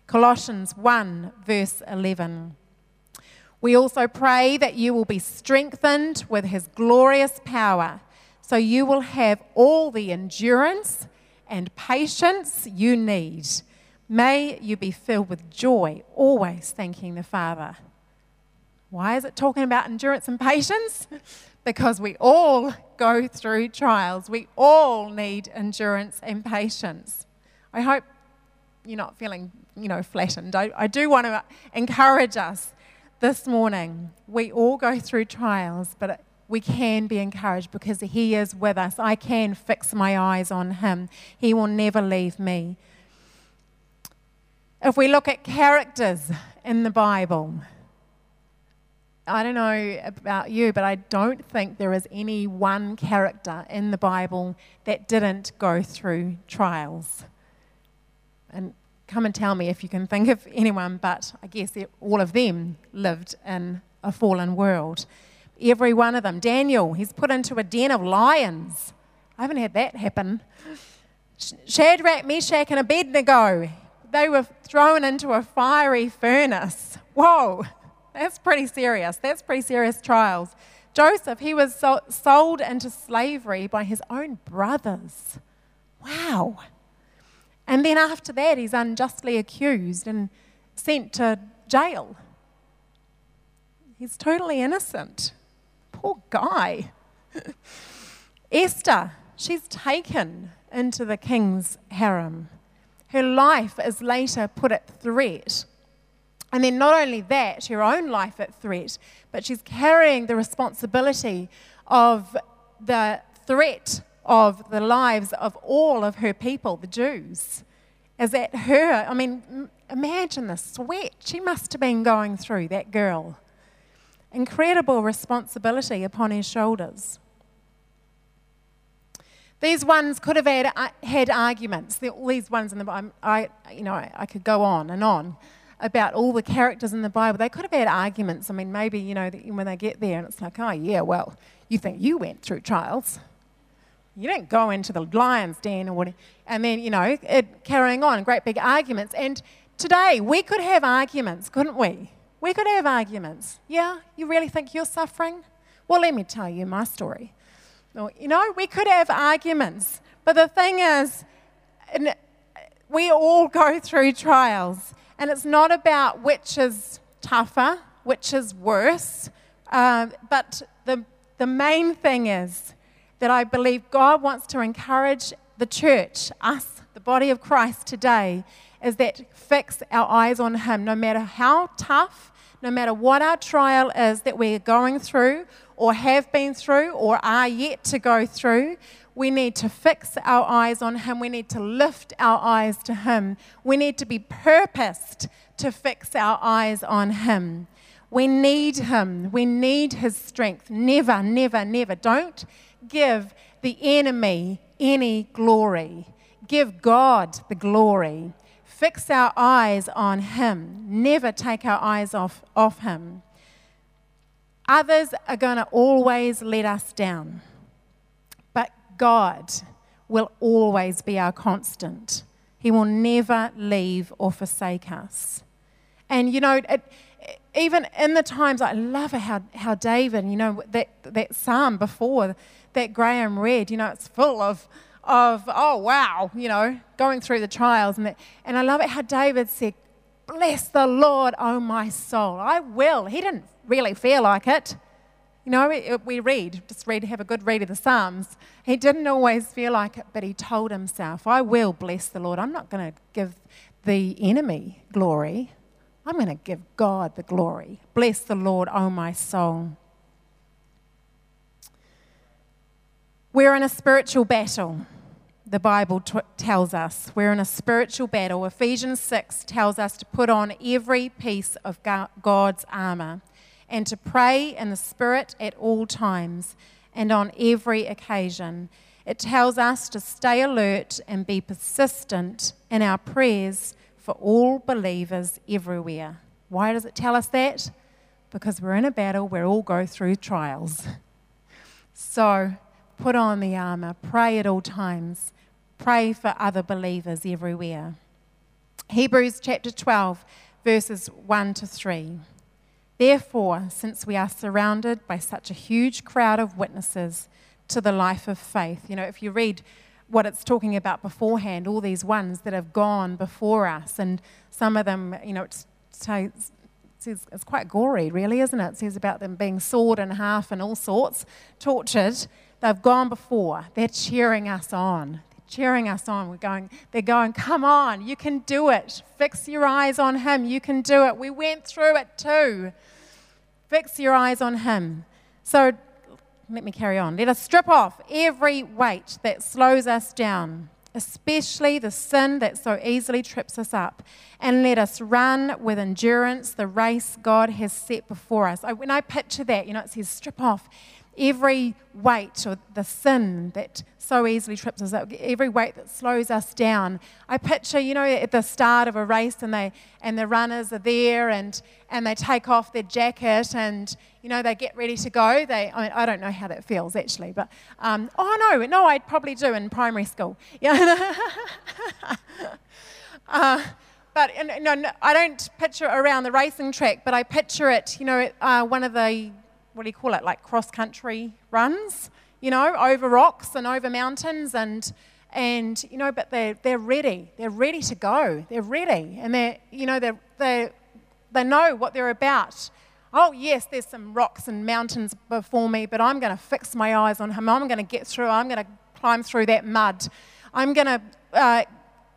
Colossians 1, verse 11. We also pray that you will be strengthened with his glorious power, so you will have all the endurance and patience you need May you be filled with joy, always thanking the Father. Why is it talking about endurance and patience? because we all go through trials. We all need endurance and patience. I hope you're not feeling, you know, flattened. I, I do want to encourage us this morning. We all go through trials, but we can be encouraged because He is with us. I can fix my eyes on Him. He will never leave me. If we look at characters in the Bible, I don't know about you, but I don't think there is any one character in the Bible that didn't go through trials. And come and tell me if you can think of anyone, but I guess all of them lived in a fallen world. Every one of them. Daniel, he's put into a den of lions. I haven't had that happen. Shadrach, Meshach, and Abednego, they were thrown into a fiery furnace. Whoa, that's pretty serious. That's pretty serious trials. Joseph, he was sold into slavery by his own brothers. Wow. And then after that, he's unjustly accused and sent to jail. He's totally innocent. Poor guy. Esther, she's taken into the king's harem. Her life is later put at threat. And then, not only that, her own life at threat, but she's carrying the responsibility of the threat of the lives of all of her people, the Jews. Is that her? I mean, imagine the sweat she must have been going through, that girl. Incredible responsibility upon his shoulders. These ones could have had, uh, had arguments. All these ones in the Bible, I, you know, I, I could go on and on about all the characters in the Bible. They could have had arguments. I mean, maybe, you know, when they get there and it's like, oh, yeah, well, you think you went through trials. You didn't go into the lion's den or whatever. And then, you know, it, carrying on, great big arguments. And today, we could have arguments, couldn't we? We could have arguments. Yeah, you really think you're suffering? Well, let me tell you my story. You know, we could have arguments, but the thing is, we all go through trials, and it's not about which is tougher, which is worse, uh, but the, the main thing is that I believe God wants to encourage the church, us, the body of Christ today, is that fix our eyes on Him, no matter how tough, no matter what our trial is that we're going through or have been through or are yet to go through, we need to fix our eyes on Him. We need to lift our eyes to Him. We need to be purposed to fix our eyes on Him. We need Him. We need His strength. Never, never, never. Don't give the enemy any glory. Give God the glory. Fix our eyes on Him, never take our eyes off, off Him. Others are going to always let us down, but God will always be our constant. He will never leave or forsake us. And you know, it, even in the times, I love how, how David, you know, that, that psalm before that Graham read, you know, it's full of, of, oh, wow, you know, going through the trials. And, and I love it how David said, Bless the Lord, oh my soul. I will. He didn't really feel like it. You know, we read, just read, have a good read of the Psalms. He didn't always feel like it, but he told himself, I will bless the Lord. I'm not going to give the enemy glory. I'm going to give God the glory. Bless the Lord, oh my soul. We're in a spiritual battle, the Bible t- tells us. We're in a spiritual battle. Ephesians 6 tells us to put on every piece of God's armor and to pray in the Spirit at all times and on every occasion. It tells us to stay alert and be persistent in our prayers for all believers everywhere. Why does it tell us that? Because we're in a battle, we all go through trials. So, Put on the armor. Pray at all times. Pray for other believers everywhere. Hebrews chapter 12, verses 1 to 3. Therefore, since we are surrounded by such a huge crowd of witnesses to the life of faith, you know, if you read what it's talking about beforehand, all these ones that have gone before us, and some of them, you know, it's, it's, it's quite gory, really, isn't it? It says about them being sawed in half and all sorts, tortured. They've gone before. They're cheering us on. Cheering us on. We're going, they're going, come on, you can do it. Fix your eyes on Him. You can do it. We went through it too. Fix your eyes on Him. So let me carry on. Let us strip off every weight that slows us down, especially the sin that so easily trips us up, and let us run with endurance the race God has set before us. When I picture that, you know, it says strip off every weight or the sin that so easily trips us up, every weight that slows us down. I picture, you know, at the start of a race and they and the runners are there and and they take off their jacket and you know they get ready to go. They, I, mean, I don't know how that feels actually, but um, oh no, no, I'd probably do in primary school. Yeah. uh, but no, no, I don't picture it around the racing track, but I picture it, you know, uh, one of the what do you call it, like cross country runs, you know, over rocks and over mountains and and you know, but they're they're ready. They're ready to go. They're ready, and they're you know they they they know what they're about. Oh yes, there's some rocks and mountains before me, but I'm going to fix my eyes on Him. I'm going to get through. I'm going to climb through that mud. I'm going to uh,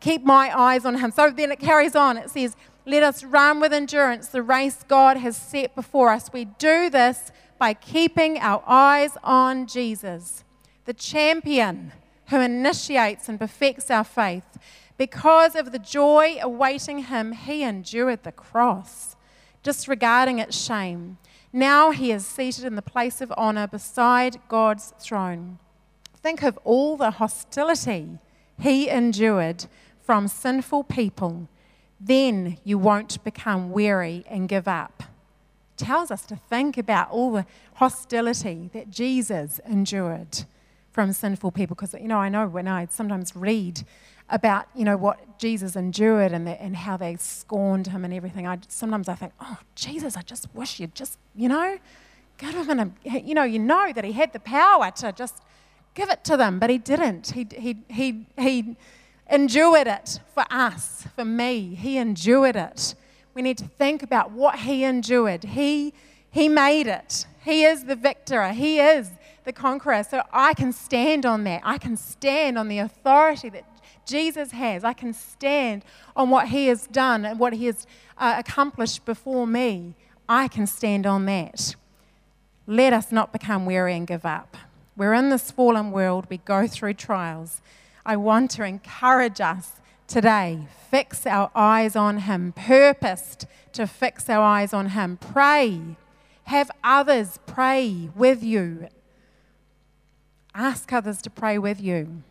keep my eyes on Him. So then it carries on. It says, "Let us run with endurance the race God has set before us. We do this." By keeping our eyes on Jesus, the champion who initiates and perfects our faith. Because of the joy awaiting him, he endured the cross, disregarding its shame. Now he is seated in the place of honor beside God's throne. Think of all the hostility he endured from sinful people. Then you won't become weary and give up tells us to think about all the hostility that Jesus endured from sinful people. Because, you know, I know when I sometimes read about, you know, what Jesus endured and, the, and how they scorned him and everything, I, sometimes I think, oh, Jesus, I just wish you'd just, you know, to him and, you know, you know that he had the power to just give it to them, but he didn't. He, he, he, he endured it for us, for me. He endured it we need to think about what he endured. He, he made it. He is the victor. He is the conqueror. So I can stand on that. I can stand on the authority that Jesus has. I can stand on what he has done and what he has uh, accomplished before me. I can stand on that. Let us not become weary and give up. We're in this fallen world, we go through trials. I want to encourage us today. Fix our eyes on Him, purposed to fix our eyes on Him. Pray. Have others pray with you. Ask others to pray with you.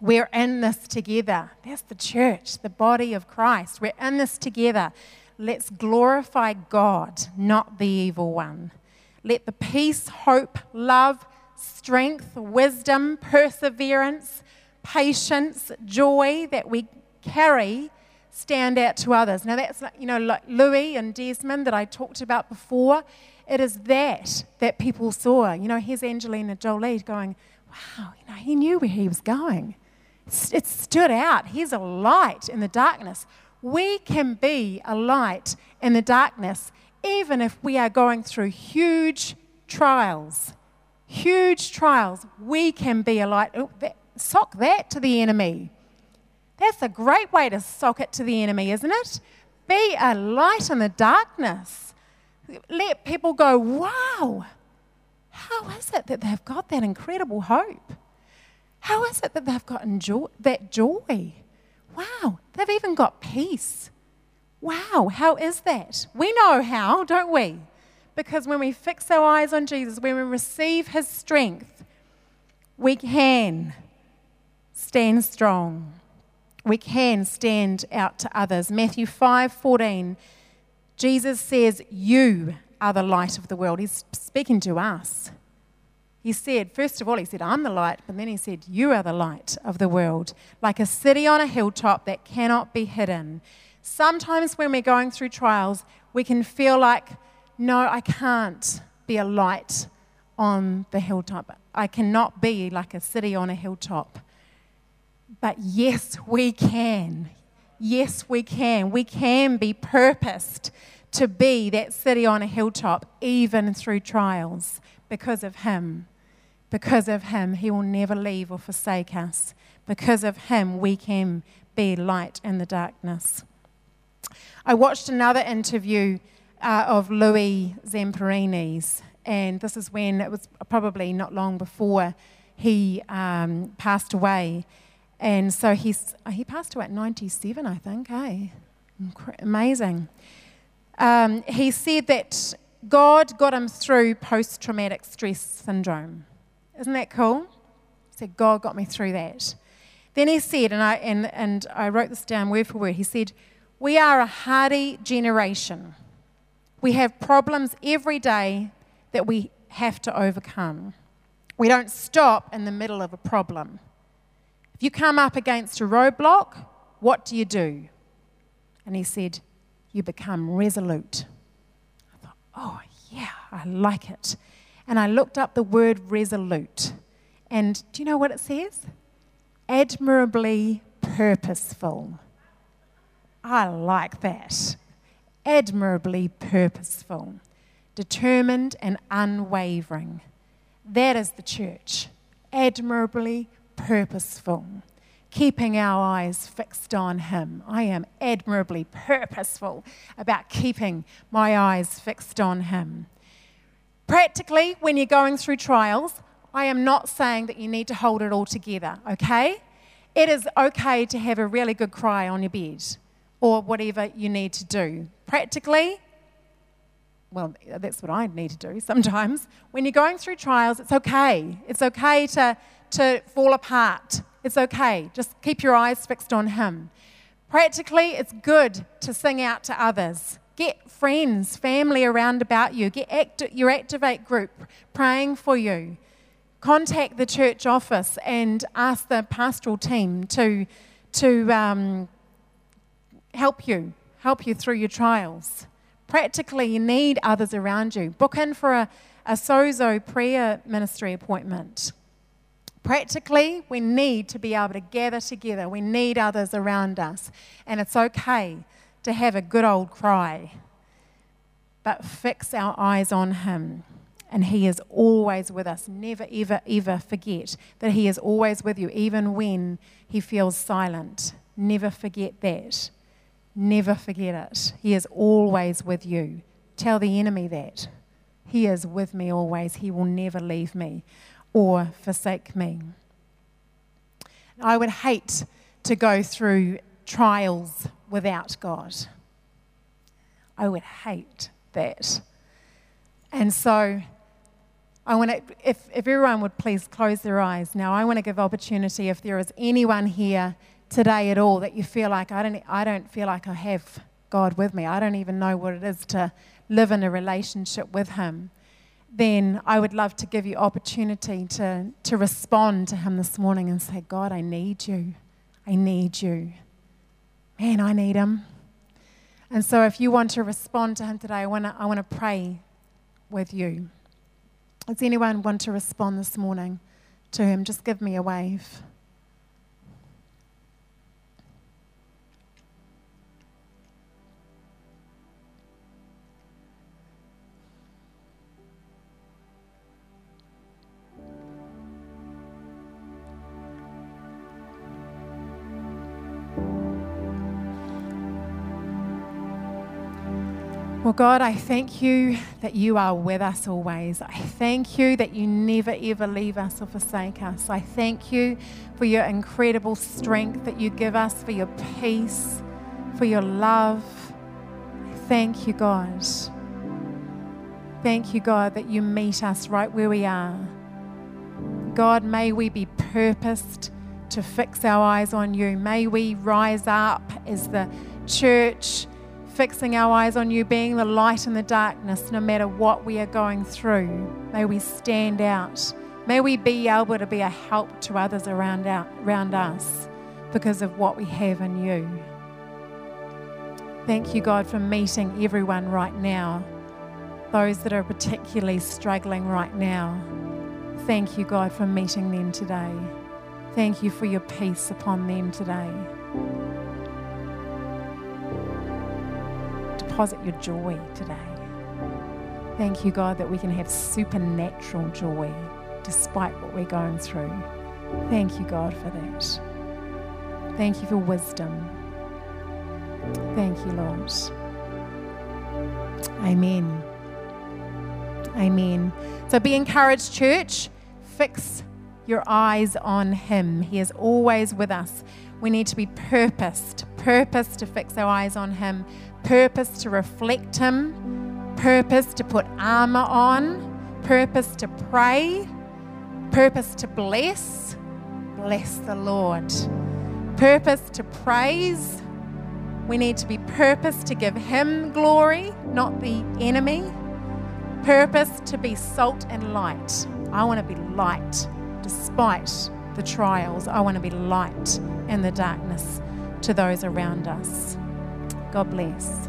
We're in this together. That's the church, the body of Christ. We're in this together. Let's glorify God, not the evil one. Let the peace, hope, love, strength, wisdom, perseverance, patience, joy that we carry stand out to others. Now, that's, you know, like Louis and Desmond that I talked about before. It is that that people saw. You know, here's Angelina Jolie going, wow, you know, he knew where he was going. It stood out. He's a light in the darkness. We can be a light in the darkness even if we are going through huge trials. Huge trials. We can be a light. That, sock that to the enemy. That's a great way to sock it to the enemy, isn't it? Be a light in the darkness. Let people go, wow, how is it that they've got that incredible hope? How is it that they've got enjoy- that joy? Wow, they've even got peace. Wow, how is that? We know how, don't we? Because when we fix our eyes on Jesus, when we receive his strength, we can stand strong. We can stand out to others. Matthew 5 14, Jesus says, You are the light of the world. He's speaking to us. He said, first of all, he said, I'm the light, but then he said, You are the light of the world, like a city on a hilltop that cannot be hidden. Sometimes when we're going through trials, we can feel like, No, I can't be a light on the hilltop. I cannot be like a city on a hilltop. But yes, we can. Yes, we can. We can be purposed to be that city on a hilltop, even through trials, because of Him. Because of Him, He will never leave or forsake us. Because of Him, we can be light in the darkness. I watched another interview uh, of Louis Zamperini's, and this is when it was probably not long before he um, passed away. And so he's, he passed away at 97, I think, hey? Amazing. Um, he said that God got him through post traumatic stress syndrome. Isn't that cool? He said, God got me through that. Then he said, and I, and, and I wrote this down word for word, he said, We are a hardy generation. We have problems every day that we have to overcome. We don't stop in the middle of a problem. If you come up against a roadblock, what do you do? And he said, You become resolute. I thought, Oh, yeah, I like it. And I looked up the word resolute. And do you know what it says? Admirably purposeful. I like that. Admirably purposeful, determined and unwavering. That is the church. Admirably purposeful, keeping our eyes fixed on Him. I am admirably purposeful about keeping my eyes fixed on Him. Practically, when you're going through trials, I am not saying that you need to hold it all together, okay? It is okay to have a really good cry on your bed or whatever you need to do. Practically, well, that's what I need to do sometimes. When you're going through trials, it's okay. It's okay to to fall apart. It's okay. Just keep your eyes fixed on Him. Practically, it's good to sing out to others. Get friends, family around about you. Get acti- your Activate group praying for you. Contact the church office and ask the pastoral team to, to um, help you, help you through your trials. Practically, you need others around you. Book in for a, a Sozo prayer ministry appointment. Practically, we need to be able to gather together. We need others around us. And it's okay to have a good old cry, but fix our eyes on Him. And He is always with us. Never, ever, ever forget that He is always with you, even when He feels silent. Never forget that. Never forget it. He is always with you. Tell the enemy that. He is with me always. He will never leave me or forsake me. I would hate to go through trials without God. I would hate that. And so I want to, if, if everyone would please close their eyes now, I want to give opportunity if there is anyone here today at all that you feel like I don't, I don't feel like I have God with me. I don't even know what it is to live in a relationship with Him. Then I would love to give you opportunity to, to respond to Him this morning and say, God, I need you. I need you. Man, I need Him. And so if you want to respond to Him today, I want to, I want to pray with you. Does anyone want to respond this morning to Him? Just give me a wave. God, I thank you that you are with us always. I thank you that you never ever leave us or forsake us. I thank you for your incredible strength that you give us, for your peace, for your love. Thank you, God. Thank you, God, that you meet us right where we are. God, may we be purposed to fix our eyes on you. May we rise up as the church fixing our eyes on you, being the light in the darkness, no matter what we are going through. May we stand out. May we be able to be a help to others around, out, around us because of what we have in you. Thank you, God, for meeting everyone right now, those that are particularly struggling right now. Thank you, God, for meeting them today. Thank you for your peace upon them today. Deposit your joy today. Thank you, God, that we can have supernatural joy despite what we're going through. Thank you, God, for that. Thank you for wisdom. Thank you, Lord. Amen. Amen. So be encouraged, church. Fix your eyes on Him. He is always with us. We need to be purposed, purposed to fix our eyes on Him purpose to reflect Him, purpose to put armor on, purpose to pray, purpose to bless. Bless the Lord. Purpose to praise. We need to be purpose to give Him glory, not the enemy. Purpose to be salt and light. I want to be light despite the trials. I want to be light in the darkness to those around us. God bless.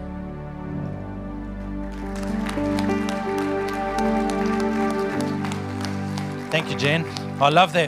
Thank you, Jen. I love that.